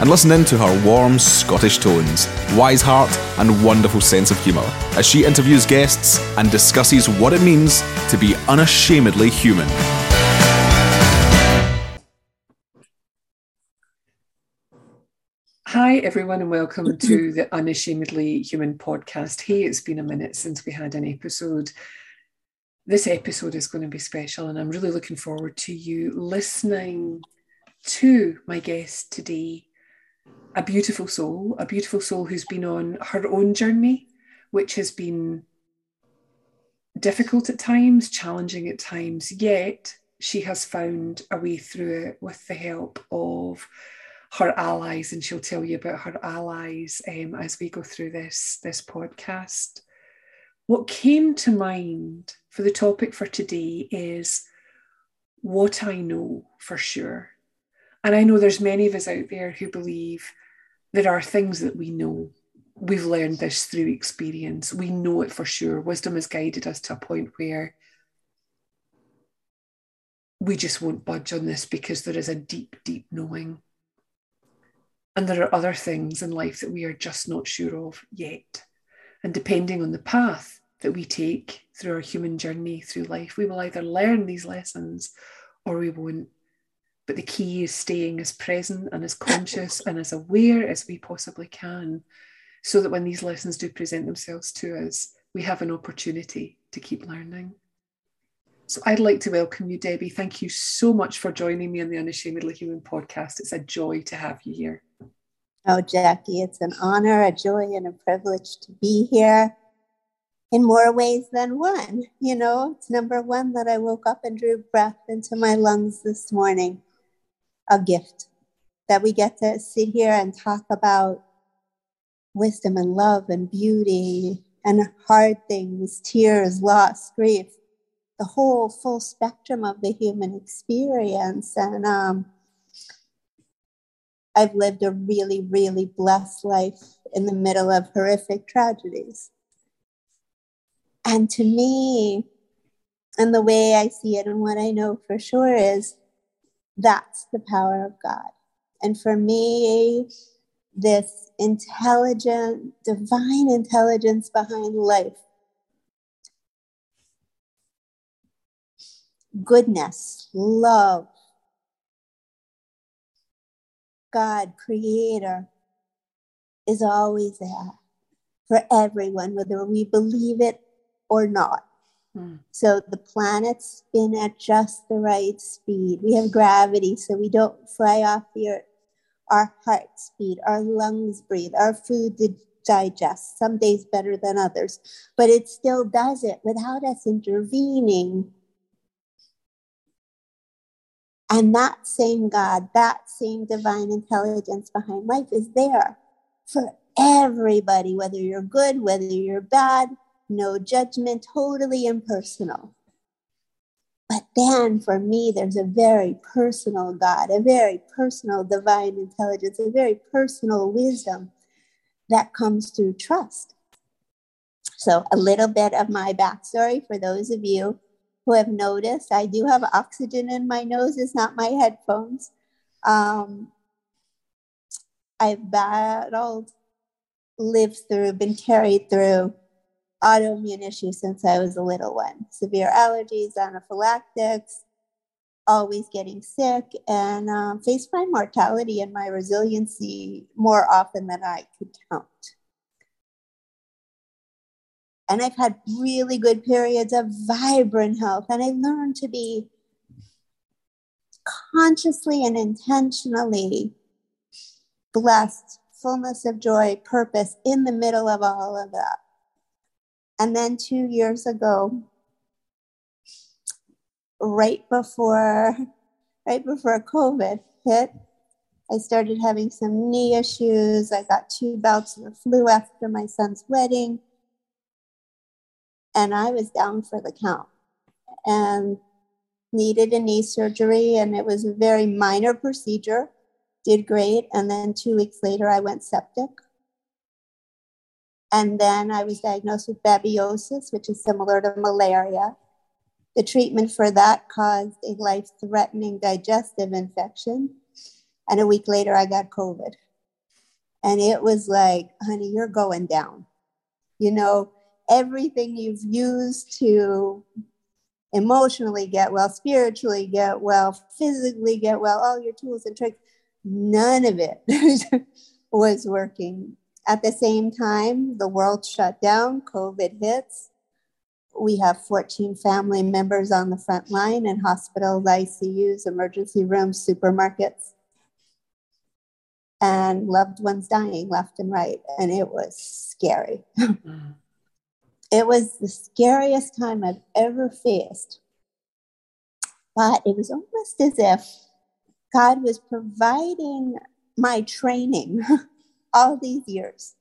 and listen in to her warm Scottish tones, wise heart, and wonderful sense of humour as she interviews guests and discusses what it means to be unashamedly human. Hi, everyone, and welcome to the Unashamedly Human podcast. Hey, it's been a minute since we had an episode. This episode is going to be special, and I'm really looking forward to you listening to my guest today, a beautiful soul, a beautiful soul who's been on her own journey, which has been difficult at times, challenging at times, yet she has found a way through it with the help of her allies, and she'll tell you about her allies um, as we go through this, this podcast. What came to mind for the topic for today is what I know for sure. And I know there's many of us out there who believe there are things that we know. We've learned this through experience. We know it for sure. Wisdom has guided us to a point where we just won't budge on this because there is a deep, deep knowing. And there are other things in life that we are just not sure of yet. And depending on the path that we take through our human journey through life, we will either learn these lessons or we won't. But the key is staying as present and as conscious and as aware as we possibly can, so that when these lessons do present themselves to us, we have an opportunity to keep learning. So I'd like to welcome you, Debbie. Thank you so much for joining me on the Unashamedly Human podcast. It's a joy to have you here. Oh, Jacquie, it's an honor, a joy, and a privilege to be here in more ways than one. You know, it's number one that I woke up and drew breath into my lungs this morning a gift that we get to sit here and talk about wisdom and love and beauty and hard things, tears, loss, grief, the whole full spectrum of the human experience. And um, I've lived a really, really blessed life in the middle of horrific tragedies. And to me, and the way I see it and what I know for sure is that's the power of God. And for me, this intelligent, divine intelligence behind life, goodness, love, God, creator, is always there for everyone, whether we believe it or not. Mm. So the planets spin at just the right speed. We have gravity, so we don't fly off the earth. Our heart speed, our lungs breathe, our food digest, some days better than others, but it still does it without us intervening. And that same God, that same divine intelligence behind life is there for everybody, whether you're good, whether you're bad, no judgment, totally impersonal. But then for me, there's a very personal God, a very personal divine intelligence, a very personal wisdom that comes through trust. So, a little bit of my backstory for those of you who have noticed I do have oxygen in my nose, it's not my headphones. Um, I've battled, lived through, been carried through autoimmune issues since I was a little one severe allergies, anaphylactics, always getting sick, and um, faced my mortality and my resiliency more often than I could count. And I've had really good periods of vibrant health, and I learned to be consciously and intentionally blessed, fullness of joy, purpose in the middle of all of that. And then two years ago, right before right before COVID hit, I started having some knee issues. I got two bouts of the flu after my son's wedding. And I was down for the count. And needed a knee surgery, and it was a very minor procedure. Did great. And then two weeks later, I went septic. And then I was diagnosed with babesiosis, which is similar to malaria. The treatment for that caused a life threatening digestive infection. And a week later, I got COVID. And it was like, honey, you're going down. You know, everything you've used to emotionally get well, spiritually get well, physically get well, all your tools and tricks, none of it was working. At the same time, the world shut down, COVID hits. We have 14 family members on the front line in hospitals, ICUs, emergency rooms, supermarkets, and loved ones dying left and right. And it was scary. Mm. It was the scariest time I've ever faced. But it was almost as if God was providing my training all these years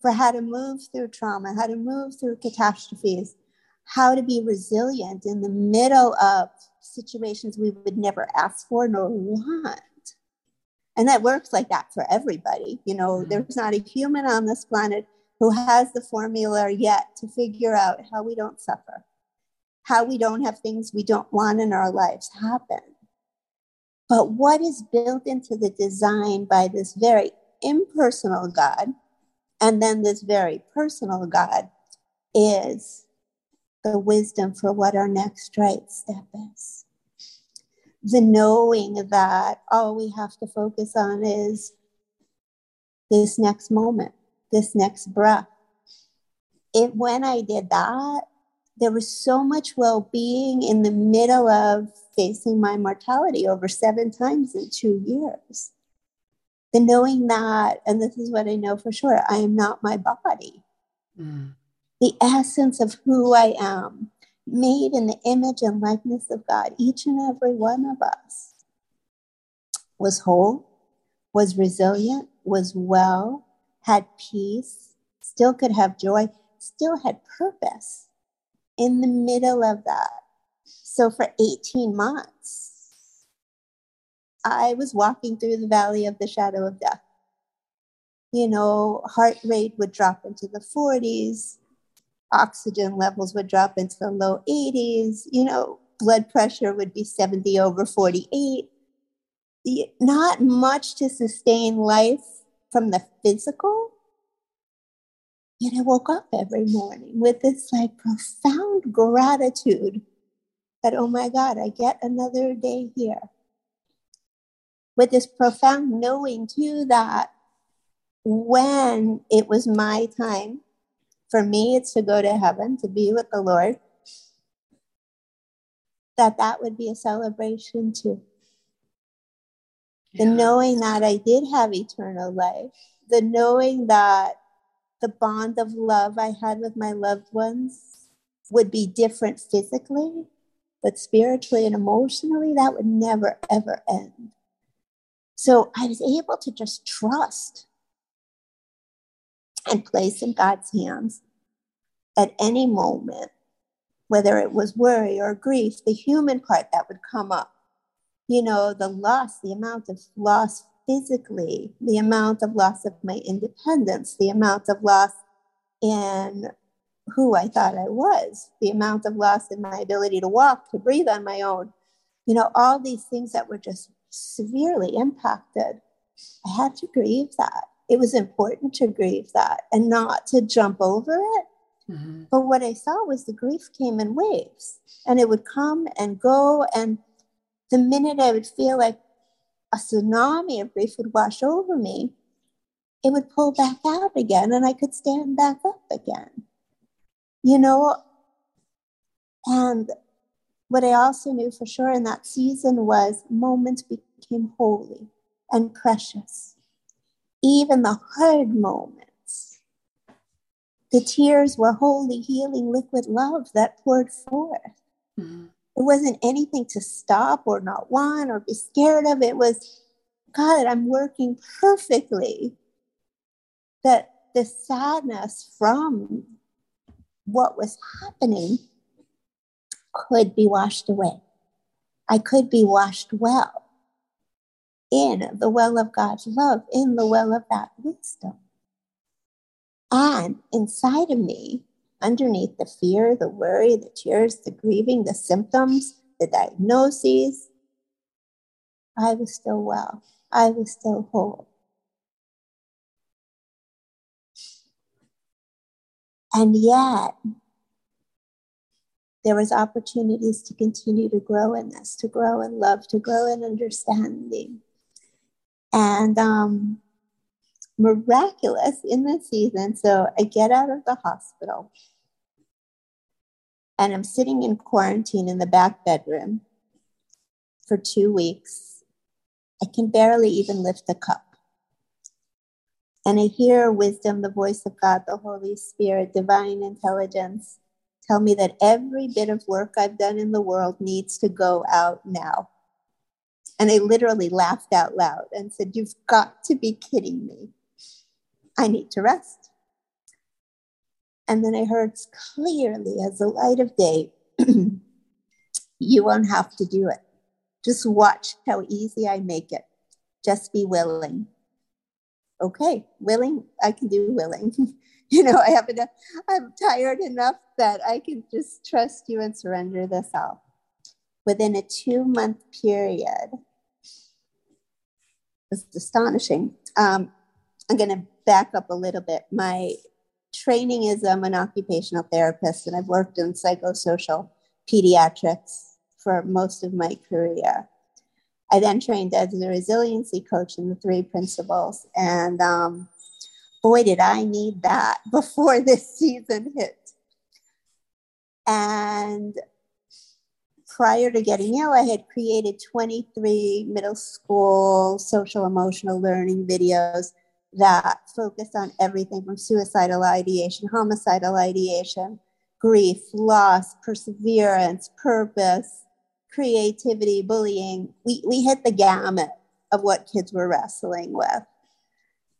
for how to move through trauma, how to move through catastrophes, how to be resilient in the middle of situations we would never ask for nor want. And that works like that for everybody. You know, mm-hmm. there's not a human on this planet who has the formula yet to figure out how we don't suffer, how we don't have things we don't want in our lives happen. But what is built into the design by this very impersonal God and then this very personal God is the wisdom for what our next right step is. The knowing that all we have to focus on is this next moment this next breath. It, when I did that, there was so much well being in the middle of facing my mortality over seven times in two years. The knowing that, and this is what I know for sure I am not my body. Mm. The essence of who I am, made in the image and likeness of God, each and every one of us was whole, was resilient, was well, had peace, still could have joy, still had purpose in the middle of that. So for 18 months, I was walking through the valley of the shadow of death. You know, heart rate would drop into the 40s, oxygen levels would drop into the low 80s, you know, blood pressure would be 70 over 48. Not much to sustain life from the physical. Yet I woke up every morning with this like profound gratitude that, oh my God, I get another day here. With this profound knowing too that when it was my time, for me, it's to go to heaven, to be with the Lord, that that would be a celebration too the knowing that I did have eternal life, the knowing that the bond of love I had with my loved ones would be different physically, but spiritually and emotionally, that would never, ever end. So I was able to just trust and place in God's hands at any moment, whether it was worry or grief, the human part that would come up. You know, the loss, the amount of loss physically, the amount of loss of my independence, the amount of loss in who I thought I was, the amount of loss in my ability to walk, to breathe on my own, you know, all these things that were just severely impacted. I had to grieve that. It was important to grieve that and not to jump over it. Mm-hmm. But what I saw was the grief came in waves and it would come and go. And the minute I would feel like a tsunami of grief would wash over me, it would pull back out again and I could stand back up again. You know, and what I also knew for sure in that season was moments became holy and precious. Even the hard moments. The tears were holy, healing, liquid love that poured forth. Mm-hmm. It wasn't anything to stop or not want or be scared of. It was, God, I'm working perfectly. That the sadness from what was happening could be washed away. I could be washed well in the well of God's love, in the well of that wisdom. And inside of me, underneath the fear, the worry, the tears, the grieving, the symptoms, the diagnoses, I was still well. I was still whole. And yet, there was opportunities to continue to grow in this, to grow in love, to grow in understanding. And um, miraculous in this season. So I get out of the hospital and I'm sitting in quarantine in the back bedroom for two weeks. I can barely even lift a cup. And I hear wisdom, the voice of God, the Holy Spirit, divine intelligence tell me that every bit of work I've done in the world needs to go out now. And I literally laughed out loud and said, You've got to be kidding me. I need to rest. And then I heard clearly as the light of day, You won't have to do it. Just watch how easy I make it. Just be willing okay, willing, I can do willing. you know, I have enough, I'm tired enough that I can just trust you and surrender this all. Within a two month period, it's astonishing. Um, I'm going to back up a little bit. My training is I'm an occupational therapist, and I've worked in psychosocial pediatrics for most of my career. I then trained as a resiliency coach in the three principles. And um, boy, did I need that before this season hit. And prior to getting ill, I had created 23 middle school social emotional learning videos that focused on everything from suicidal ideation, homicidal ideation, grief, loss, perseverance, purpose, creativity, bullying, we, we hit the gamut of what kids were wrestling with.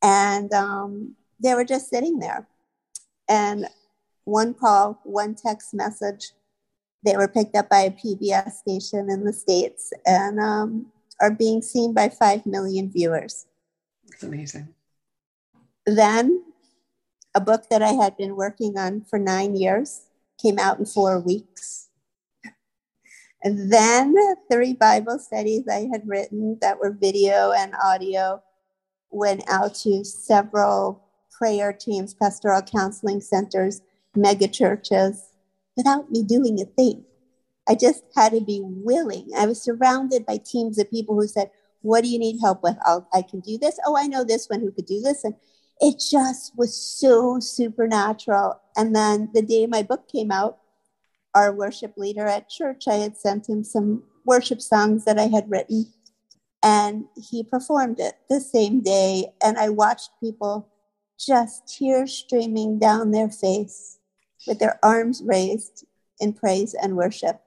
And um, they were just sitting there. And one call, one text message, they were picked up by a PBS station in the States and um, are being seen by 5 million viewers. It's amazing. Then a book that I had been working on for nine years came out in four weeks. And then three Bible studies I had written that were video and audio went out to several prayer teams, pastoral counseling centers, mega churches, without me doing a thing. I just had to be willing. I was surrounded by teams of people who said, What do you need help with? I'll, I can do this. Oh, I know this one who could do this. And it just was so supernatural. And then the day my book came out, our worship leader at church, I had sent him some worship songs that I had written, and he performed it the same day. And I watched people just tears streaming down their face with their arms raised in praise and worship.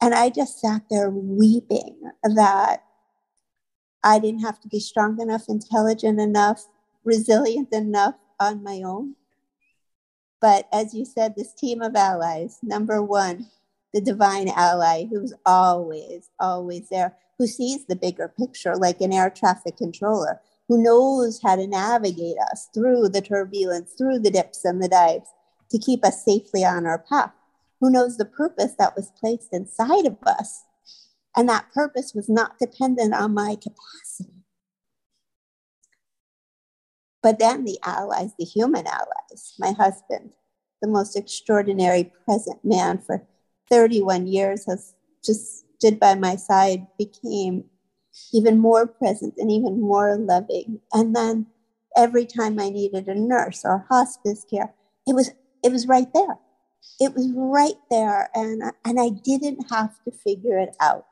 And I just sat there weeping that I didn't have to be strong enough, intelligent enough, resilient enough on my own but as you said, this team of allies, number one, the divine ally who's always, always there, who sees the bigger picture like an air traffic controller, who knows how to navigate us through the turbulence, through the dips and the dives to keep us safely on our path, who knows the purpose that was placed inside of us. And that purpose was not dependent on my capacity. But then the allies, the human allies, my husband, the most extraordinary present man for 31 years, has just stood by my side, became even more present and even more loving. And then every time I needed a nurse or hospice care, it was it was right there. It was right there, and and I didn't have to figure it out.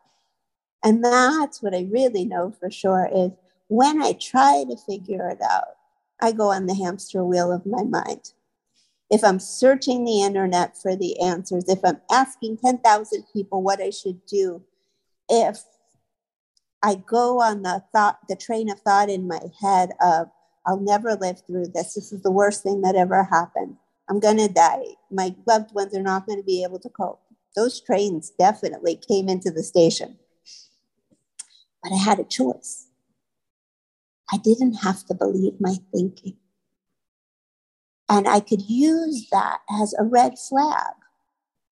And that's what I really know for sure is when I try to figure it out, I go on the hamster wheel of my mind. If I'm searching the internet for the answers, if I'm asking 10,000 people what I should do, if I go on the thought, the train of thought in my head of, I'll never live through this. This is the worst thing that ever happened. I'm going to die. My loved ones are not going to be able to cope. Those trains definitely came into the station. But I had a choice. I didn't have to believe my thinking. And I could use that as a red flag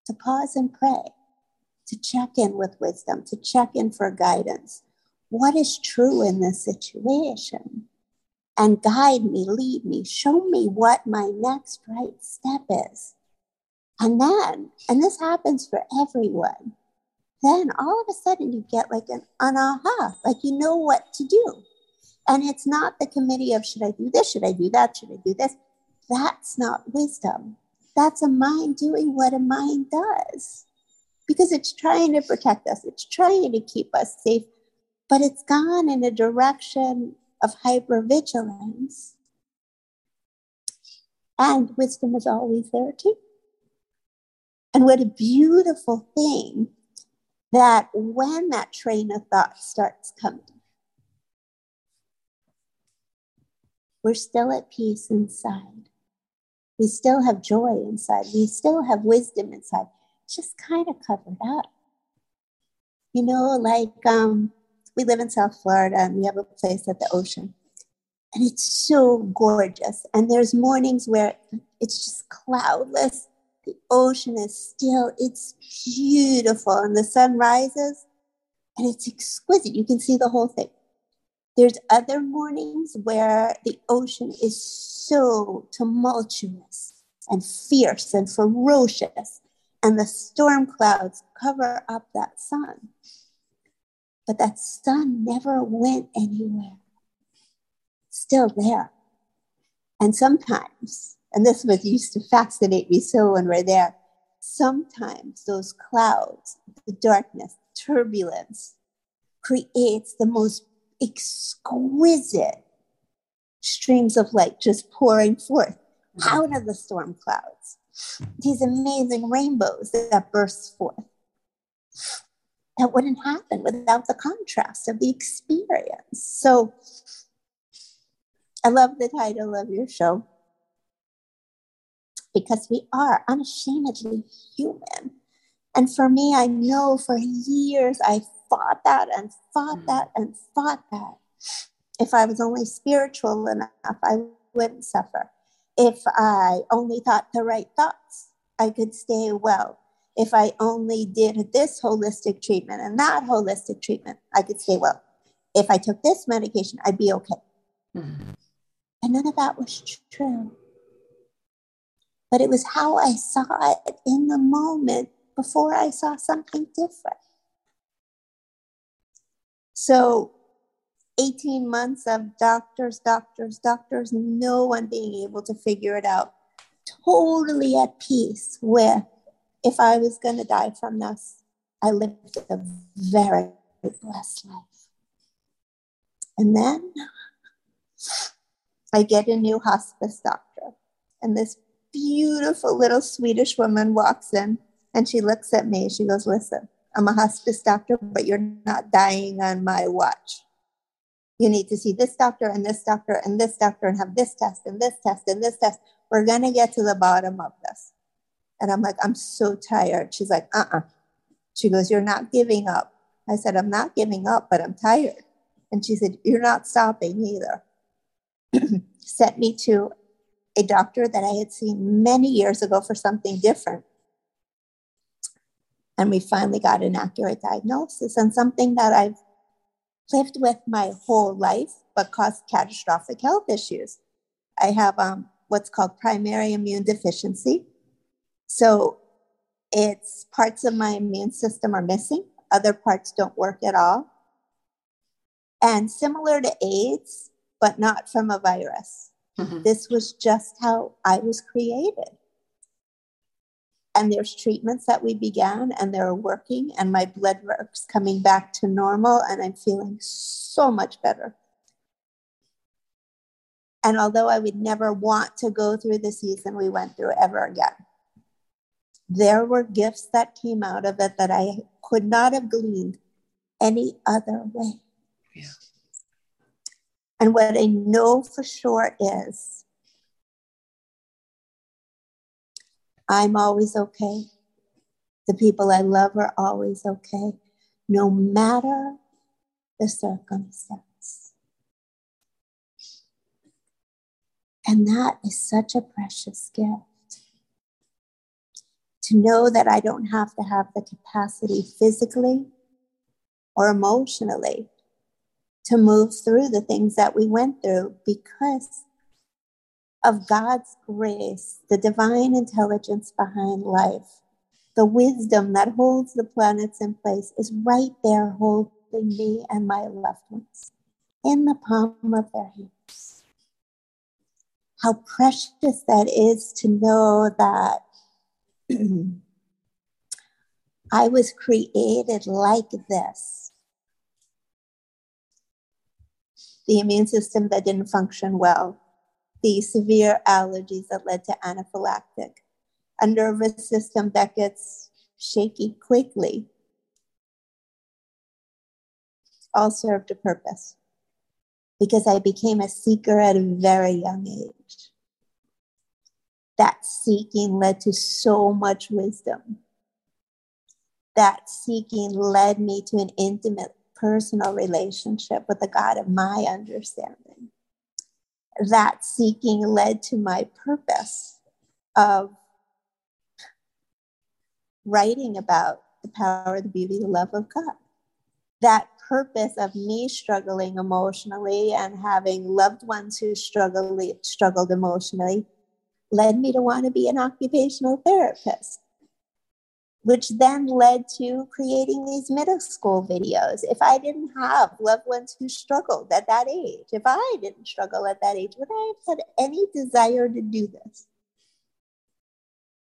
to pause and pray, to check in with wisdom, to check in for guidance. What is true in this situation? And guide me, lead me, show me what my next right step is. And then, and this happens for everyone, then all of a sudden you get like an, an aha, like you know what to do. And it's not the committee of should I do this, should I do that, should I do this? That's not wisdom. That's a mind doing what a mind does because it's trying to protect us, it's trying to keep us safe, but it's gone in a direction of hypervigilance. And wisdom is always there too. And what a beautiful thing that when that train of thought starts coming, we're still at peace inside. We still have joy inside. We still have wisdom inside. Just kind of covered up. You know, like um, we live in South Florida and we have a place at the ocean. And it's so gorgeous. And there's mornings where it's just cloudless. The ocean is still, it's beautiful. And the sun rises and it's exquisite. You can see the whole thing. There's other mornings where the ocean is so tumultuous and fierce and ferocious, and the storm clouds cover up that sun. But that sun never went anywhere, still there. And sometimes, and this was used to fascinate me so when we're there, sometimes those clouds, the darkness, turbulence, creates the most exquisite streams of light just pouring forth out of the storm clouds. These amazing rainbows that burst forth. That wouldn't happen without the contrast of the experience. So I love the title of your show because we are unashamedly human. And for me, I know for years I fought that and fought mm. that and fought that. If I was only spiritual enough, I wouldn't suffer. If I only thought the right thoughts, I could stay well. If I only did this holistic treatment and that holistic treatment, I could stay well. If I took this medication, I'd be okay. Mm. And none of that was true. But it was how I saw it in the moment before I saw something different. So 18 months of doctors, doctors, doctors, no one being able to figure it out. Totally at peace with if I was going to die from this, I lived a very blessed life. And then I get a new hospice doctor, and this beautiful little Swedish woman walks in and she looks at me. She goes, Listen, I'm a hospice doctor, but you're not dying on my watch. You need to see this doctor and this doctor and this doctor and have this test and this test and this test. We're going to get to the bottom of this. And I'm like, I'm so tired. She's like, uh uh-uh. uh She goes, You're not giving up. I said, I'm not giving up, but I'm tired. And she said, You're not stopping either. Sent me to a doctor that I had seen many years ago for something different and we finally got an accurate diagnosis and something that I've lived with my whole life, but caused catastrophic health issues. I have um, what's called primary immune deficiency. So it's parts of my immune system are missing, other parts don't work at all. And similar to AIDS, but not from a virus. Mm-hmm. This was just how I was created and there's treatments that we began and they're working and my blood work's coming back to normal and i'm feeling so much better. And although i would never want to go through the season we went through ever again. There were gifts that came out of it that i could not have gleaned any other way. Yeah. and what i know for sure is I'm always okay. The people I love are always okay, no matter the circumstance. And that is such a precious gift. To know that I don't have to have the capacity physically or emotionally to move through the things that we went through because of God's grace, the divine intelligence behind life, the wisdom that holds the planets in place is right there holding me and my loved ones in the palm of their hands. How precious that is to know that I was created like this. The immune system that didn't function well, the severe allergies that led to anaphylactic, a nervous system that gets shaky quickly, all served a purpose because I became a seeker at a very young age. That seeking led to so much wisdom. That seeking led me to an intimate personal relationship with the God of my understanding that seeking led to my purpose of writing about the power, the beauty, the love of God. That purpose of me struggling emotionally and having loved ones who struggled, struggled emotionally led me to want to be an occupational therapist which then led to creating these middle school videos. If I didn't have loved ones who struggled at that age, if I didn't struggle at that age, would I have had any desire to do this?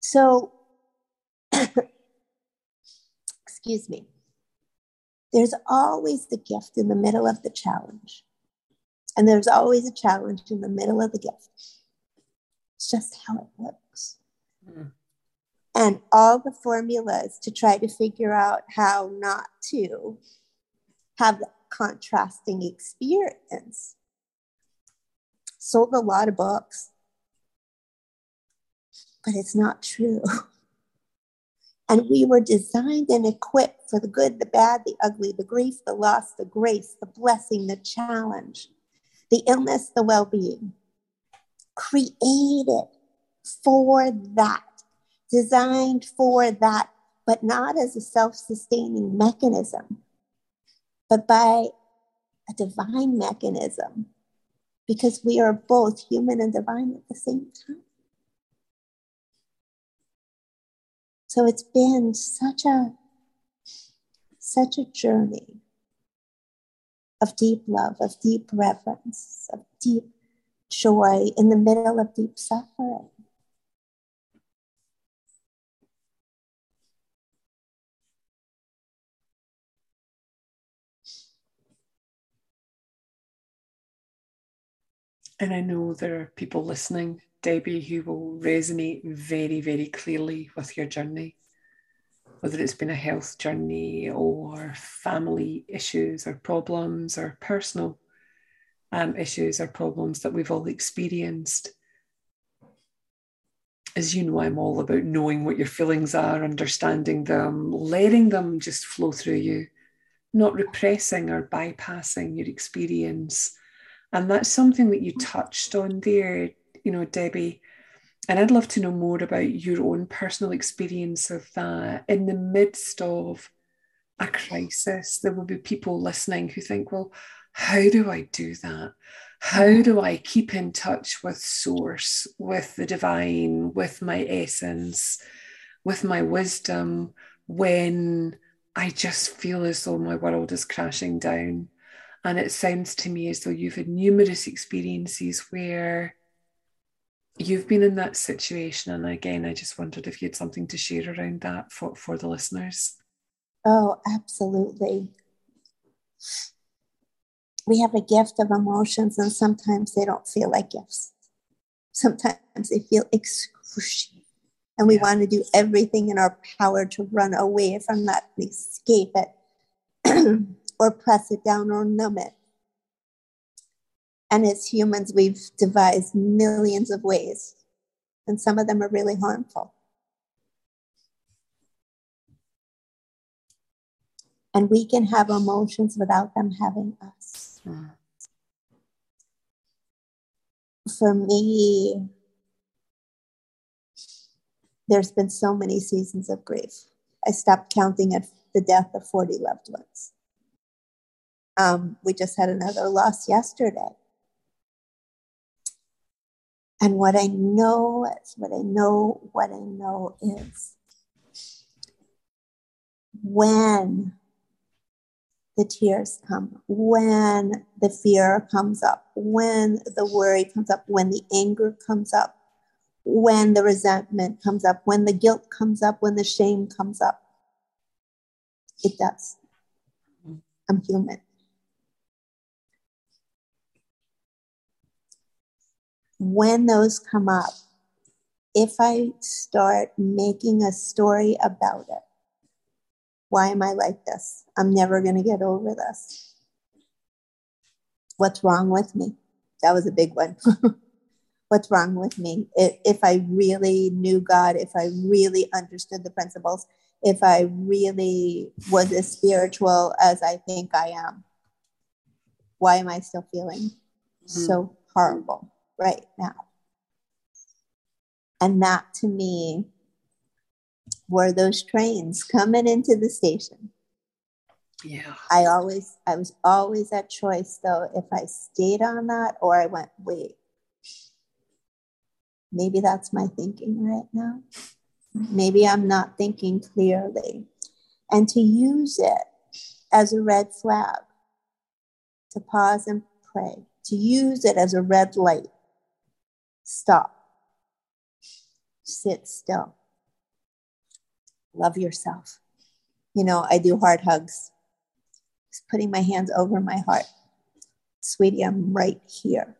So, excuse me, there's always the gift in the middle of the challenge. And there's always a challenge in the middle of the gift. It's just how it works. Mm and all the formulas to try to figure out how not to have the contrasting experience. Sold a lot of books, but it's not true. And we were designed and equipped for the good, the bad, the ugly, the grief, the loss, the grace, the blessing, the challenge, the illness, the well being. Created for that designed for that, but not as a self sustaining mechanism, but by a divine mechanism, because we are both human and divine at the same time. So it's been such a such a journey of deep love, of deep reverence, of deep joy in the middle of deep suffering. And I know there are people listening, Debbie, who will resonate very, very clearly with your journey, whether it's been a health journey or family issues or problems or personal um, issues or problems that we've all experienced. As you know, I'm all about knowing what your feelings are, understanding them, letting them just flow through you, not repressing or bypassing your experience and that's something that you touched on there, you know, Debbie. And I'd love to know more about your own personal experience of that in the midst of a crisis. There will be people listening who think, well, how do I do that? How mm-hmm. do I keep in touch with Source, with the divine, with my essence, with my wisdom when I just feel as though my world is crashing down? And it sounds to me as though you've had numerous experiences where you've been in that situation. And again, I just wondered if you had something to share around that for, for the listeners. Oh, absolutely. We have a gift of emotions, and sometimes they don't feel like gifts. Sometimes they feel excruciating. And we yeah. want to do everything in our power to run away from that, escape it. or press it down or numb it. And as humans, we've devised millions of ways, and some of them are really harmful. And we can have emotions without them having us. For me, there's been so many seasons of grief. I stopped counting at the death of 40 loved ones. Um, we just had another loss yesterday. And what I know is, what I know, what I know is when the tears come, when the fear comes up, when the worry comes up, when the anger comes up, when the resentment comes up, when the guilt comes up, when the shame comes up. It does. I'm human. When those come up, if I start making a story about it, why am I like this? I'm never going to get over this. What's wrong with me? That was a big one. what's wrong with me if i really knew god if i really understood the principles if i really was as spiritual as i think i am why am i still feeling mm-hmm. so horrible right now and that to me were those trains coming into the station yeah i always i was always at choice though if i stayed on that or i went wait maybe that's my thinking right now. Maybe I'm not thinking clearly. And to use it as a red flag, to pause and pray, to use it as a red light. Stop. Sit still. Love yourself. You know, I do heart hugs. Just putting my hands over my heart. Sweetie, I'm right here.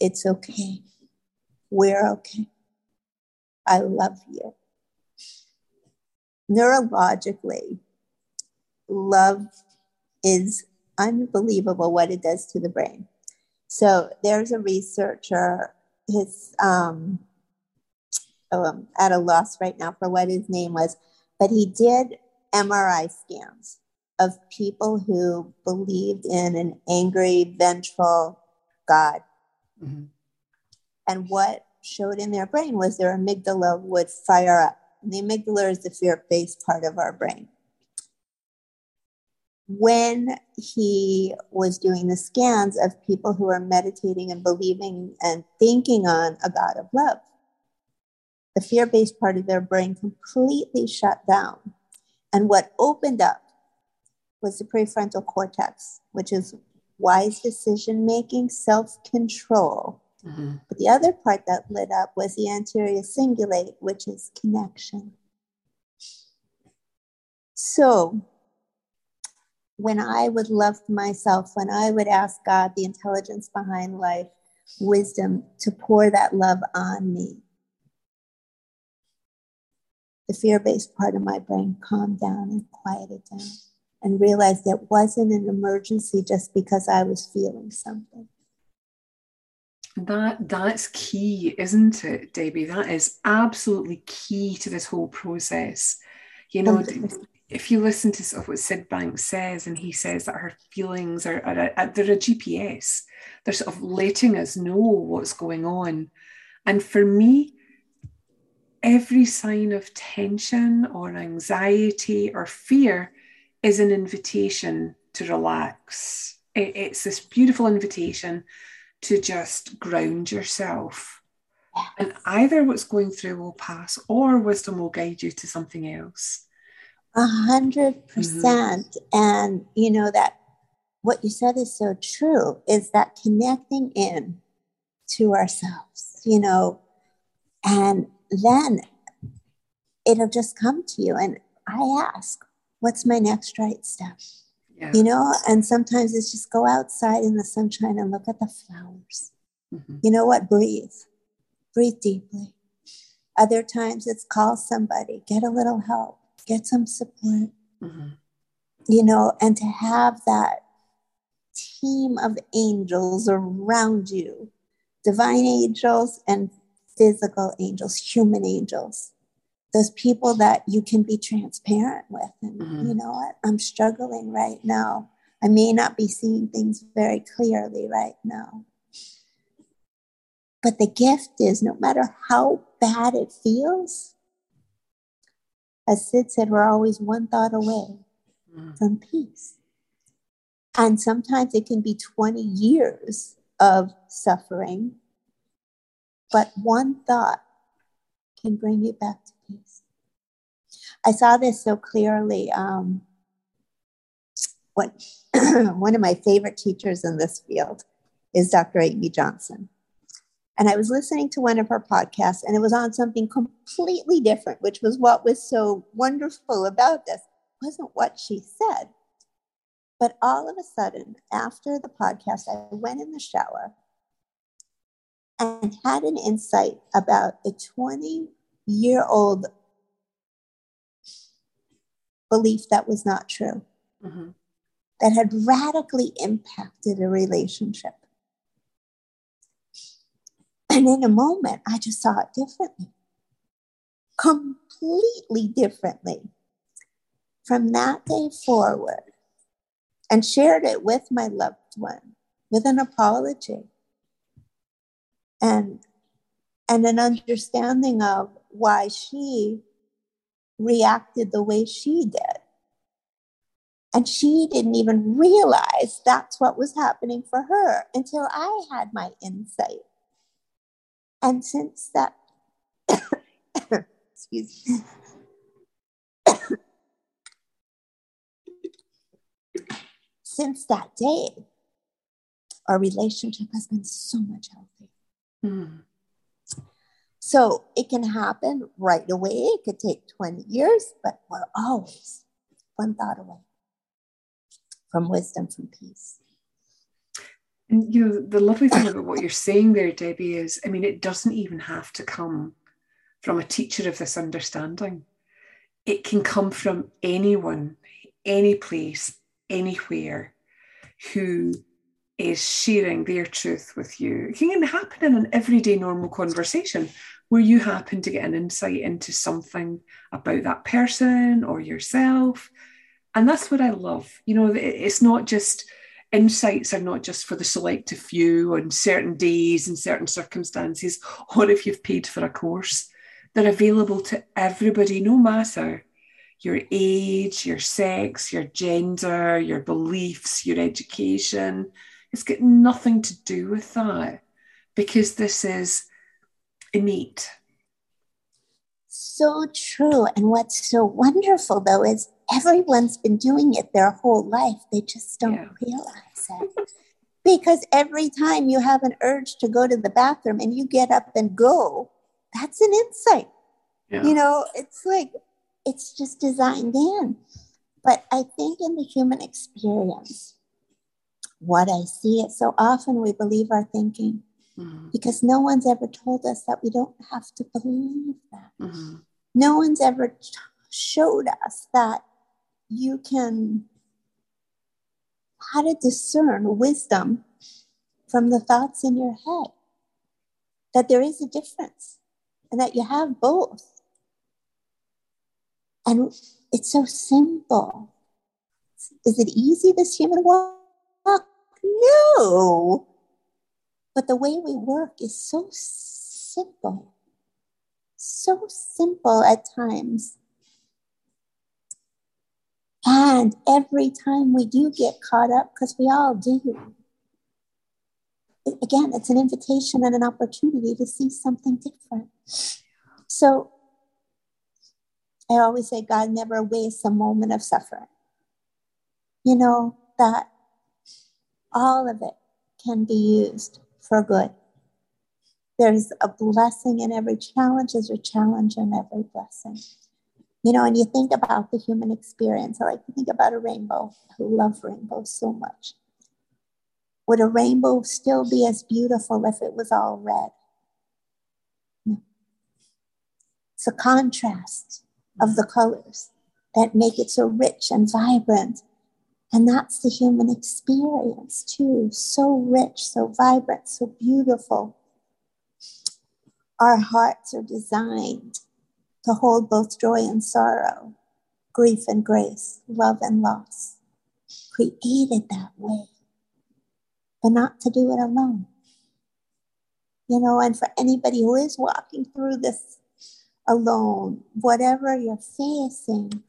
It's okay. We're okay. I love you. Neurologically, love is unbelievable what it does to the brain. So there's a researcher, his um, oh, I'm at a loss right now for what his name was, but he did MRI scans of people who believed in an angry, vengeful God. Mm-hmm. And what showed in their brain was their amygdala would fire up. And the amygdala is the fear based part of our brain. When he was doing the scans of people who are meditating and believing and thinking on a God of love, the fear based part of their brain completely shut down. And what opened up was the prefrontal cortex, which is wise decision making, self control, Mm-hmm. But the other part that lit up was the anterior cingulate, which is connection. So when I would love myself, when I would ask God, the intelligence behind life, wisdom, to pour that love on me, the fear based part of my brain calmed down and quieted down and realized it wasn't an emergency just because I was feeling something. That that's key, isn't it, Debbie? That is absolutely key to this whole process. You know, if you listen to sort of what Syd Banks says, and he says that her feelings are, are, are they're a GPS. They're sort of letting us know what's going on. And for me, every sign of tension or anxiety or fear is an invitation to relax. It, it's this beautiful invitation to just ground yourself. And either what's going through will pass or wisdom will guide you to something else. A hundred percent. Mm-hmm. And you know that what you said is so true is that connecting in to ourselves, you know, and then it'll just come to you. And I ask, what's my next right step? Yeah. You know, and sometimes it's just go outside in the sunshine and look at the flowers. Mm-hmm. You know what? Breathe. Breathe deeply. Other times it's call somebody, get a little help, get some support. Mm-hmm. You know, and to have that team of angels around you, divine angels and physical angels, human angels, those people that you can be transparent with. And Mhm. you know what? I'm struggling right now. I may not be seeing things very clearly right now. But the gift is no matter how bad it feels, as Syd said, we're always one thought away Mm. from peace. And sometimes it can be 20 years of suffering, but one thought can bring you back to peace. I saw this so clearly. Um, what, one of my favorite teachers in this field is Dr. Amy Johnson. And I was listening to one of her podcasts, and it was on something completely different, which was what was so wonderful about this. It wasn't what she said. But all of a sudden, after the podcast, I went in the shower and had an insight about a 20 year old belief that was not true, Mhm. that had radically impacted a relationship. And in a moment, I just saw it differently, completely differently. From that day forward, and shared it with my loved one with an apology. And and an understanding of why she reacted the way she did. And she didn't even realize that's what was happening for her until i had my insight and since that excuse me since that day, our relationship has been so much healthier. Mm. So it can happen right away. It could take 20 years, but we're always one thought away from wisdom, from peace. And you know, the lovely thing about what you're saying there, Debbie, is I mean, it doesn't even have to come from a teacher of this understanding. It can come from anyone, any place, anywhere who is sharing their truth with you. It can happen in an everyday normal conversation where you happen to get an insight into something about that person or yourself. And that's what I love. You know, it's not just insights are not just for the selective few on certain days and certain circumstances, or if you've paid for a course. They're available to everybody, no matter your age, your sex, your gender, your beliefs, your education. It's got nothing to do with that because this is innate. So true. And what's so wonderful, though, is everyone's been doing it their whole life. They just don't Yeah. realize it. because every time you have an urge to go to the bathroom and you get up and go, that's an insight. Yeah. You know, it's like, it's just designed in. But I think in the human experience, what I see is so often we believe our thinking Mhm, because no one's ever told us that we don't have to believe that. mhm, No one's ever t- showed us that you can, how to discern wisdom from the thoughts in your head, that there is a difference and that you have both. And it's so simple. Is it easy, this human walk? No. But the way we work is so simple, so simple at times. And every time we do get caught up, because we all do, again, it's an invitation and an opportunity to see something different. So I always say God never wastes a moment of suffering. You know, that all of it can be used for good. There's a blessing in every challenge, there's a challenge in every blessing. You know, and you think about the human experience. I like to think about a rainbow. I love rainbows so much. Would a rainbow still be as beautiful if it was all red? No. It's a contrast of the colors that make it so rich and vibrant. And that's the human experience too. So rich, so vibrant, so beautiful. Our hearts are designed to hold both joy and sorrow, grief and grace, love and loss. Created that way, but not to do it alone. You know, and for anybody who is walking through this alone, whatever you're facing,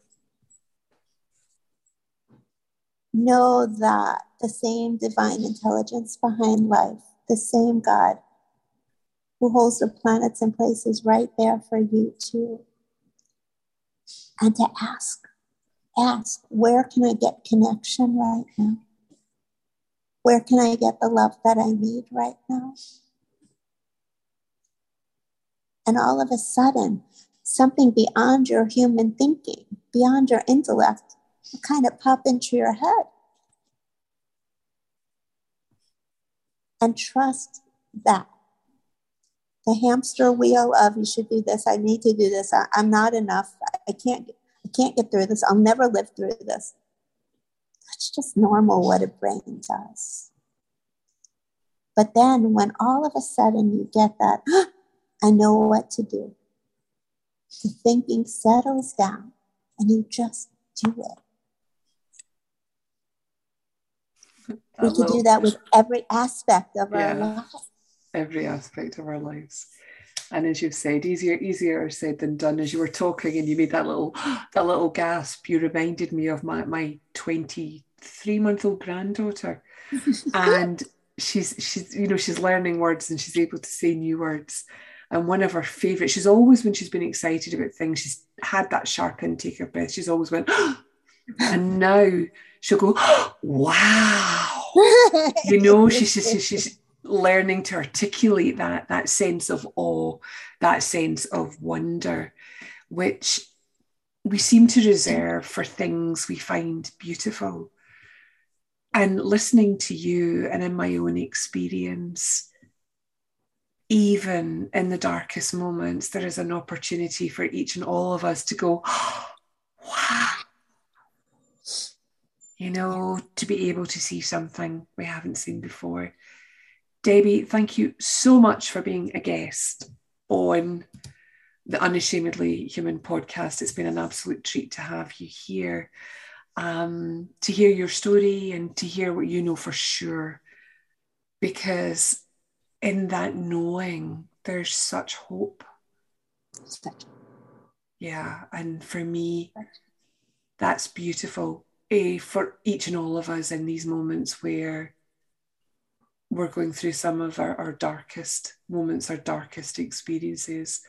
know that the same divine intelligence behind life, the same God who holds the planets and places right there for you too. And to ask, ask, where can I get connection right now? Where can I get the love that I need right now? And all of a sudden, something beyond your human thinking, beyond your intellect, will kind of pop into your head. And trust that. The hamster wheel of you should do this, I need to do this, I, am not enough, I can't, I can't get through this, I'll never live through this. That's just normal what a brain does. But then when all of a sudden you get that, I know what to do. The thinking settles down and you just do it. we can do that with every aspect of yeah, our life. Every aspect of our lives. And as you've said, easier easier said than done. As you were talking and you made that little that little gasp, you reminded me of my my 23 month old granddaughter. and she's she's you know she's learning words and she's able to say new words and one of her favorite she's always when she's been excited about things she's had that sharp intake of breath she's always went and now she'll go wow you know she she's, she's she's learning to articulate that that sense of awe that sense of wonder which we seem to reserve for things we find beautiful and listening to you and in my own experience even in the darkest moments, there is an opportunity for each and all of us to go, oh, wow. You know, to be able to see something we haven't seen before. Debbie, thank you so much for being a guest on the Unashamedly Human podcast. It's been an absolute treat to have you here, um, to hear your story and to hear what you know for sure. Because in that knowing there's such hope. Yeah, and for me, that's beautiful. A for each and all of us in these moments where we're going through some of our, our darkest moments, our darkest experiences,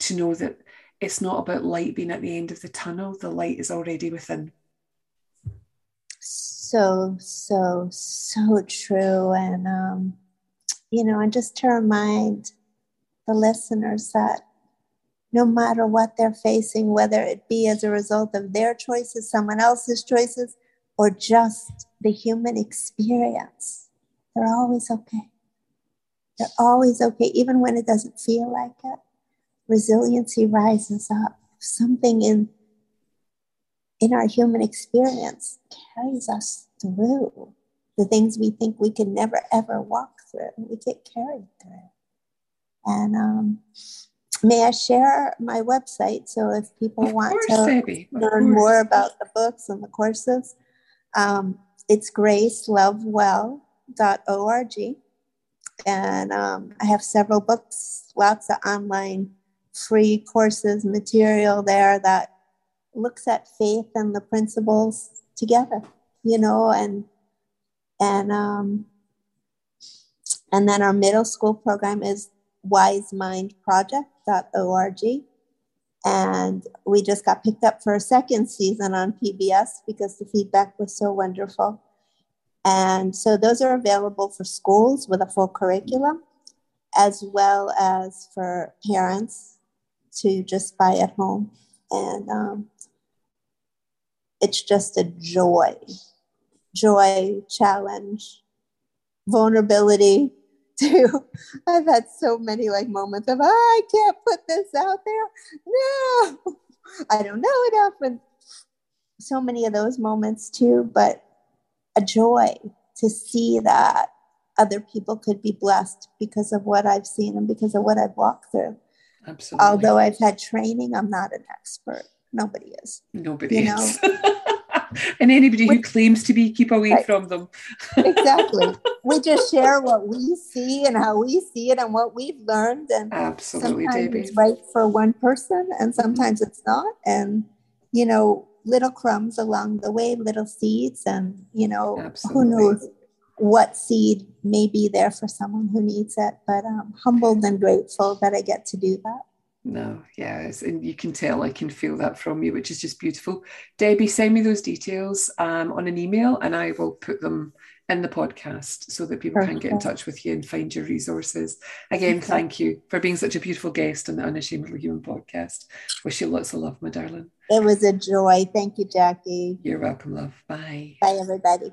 to know that it's not about light being at the end of the tunnel, the light is already within. So, so, so true. And um, you know, and just to remind the listeners that no matter what they're facing, whether it be as a result of their choices, someone else's choices, or just the human experience, they're always okay. They're always okay, even when it doesn't feel like it. Resiliency rises up. Something in in our human experience carries us through the things we think we can never ever walk through. We get carried through. And um, may I share my website? So if people of want course, to learn more about the books and the courses, um, it's gracelovewell.org. And um, I have several books, lots of online free courses, material there that looks at faith and the principles together, you know, and and um, and then our middle school program is wisemindproject.org. And we just got picked up for a second season on PBS because the feedback was so wonderful. And so those are available for schools with a full curriculum, as well as for parents to just buy at home. And um, it's just a joy, joy, challenge, vulnerability, too. I've had so many like moments of I can't put this out there. No, I don't know enough, and so many of those moments too. But a joy to see that other people could be blessed because of what I've seen and because of what I've walked through. Absolutely. Although I've had training, I'm not an expert. Nobody is. Nobody you is. and anybody who claims to be, keep away Right. from them. Exactly. we just share what we see and how we see it and what we've learned. And Absolutely, sometimes Debbie. it's right for one person and sometimes it's not. And, you know, little crumbs along the way, little seeds, and, you know, Absolutely. who knows what seed may be there for someone who needs it. But um, humbled and grateful that I get to do that. No, yes, and you can tell, I can feel that from you, which is just beautiful. Debbie, send me those details um, on an email and I will put them in the podcast so that people can get in touch with you and find your resources. Again, Okay. thank you for being such a beautiful guest on the Unashamedly Human podcast. Wish you lots of love, my darling. It was a joy. Thank you, Jacquie. You're welcome, love. Bye. Bye, everybody.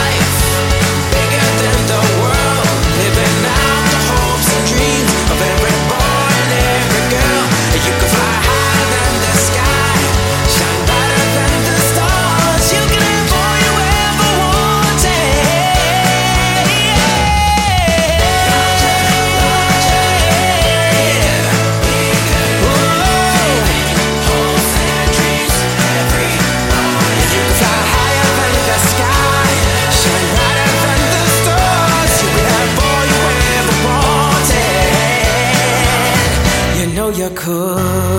可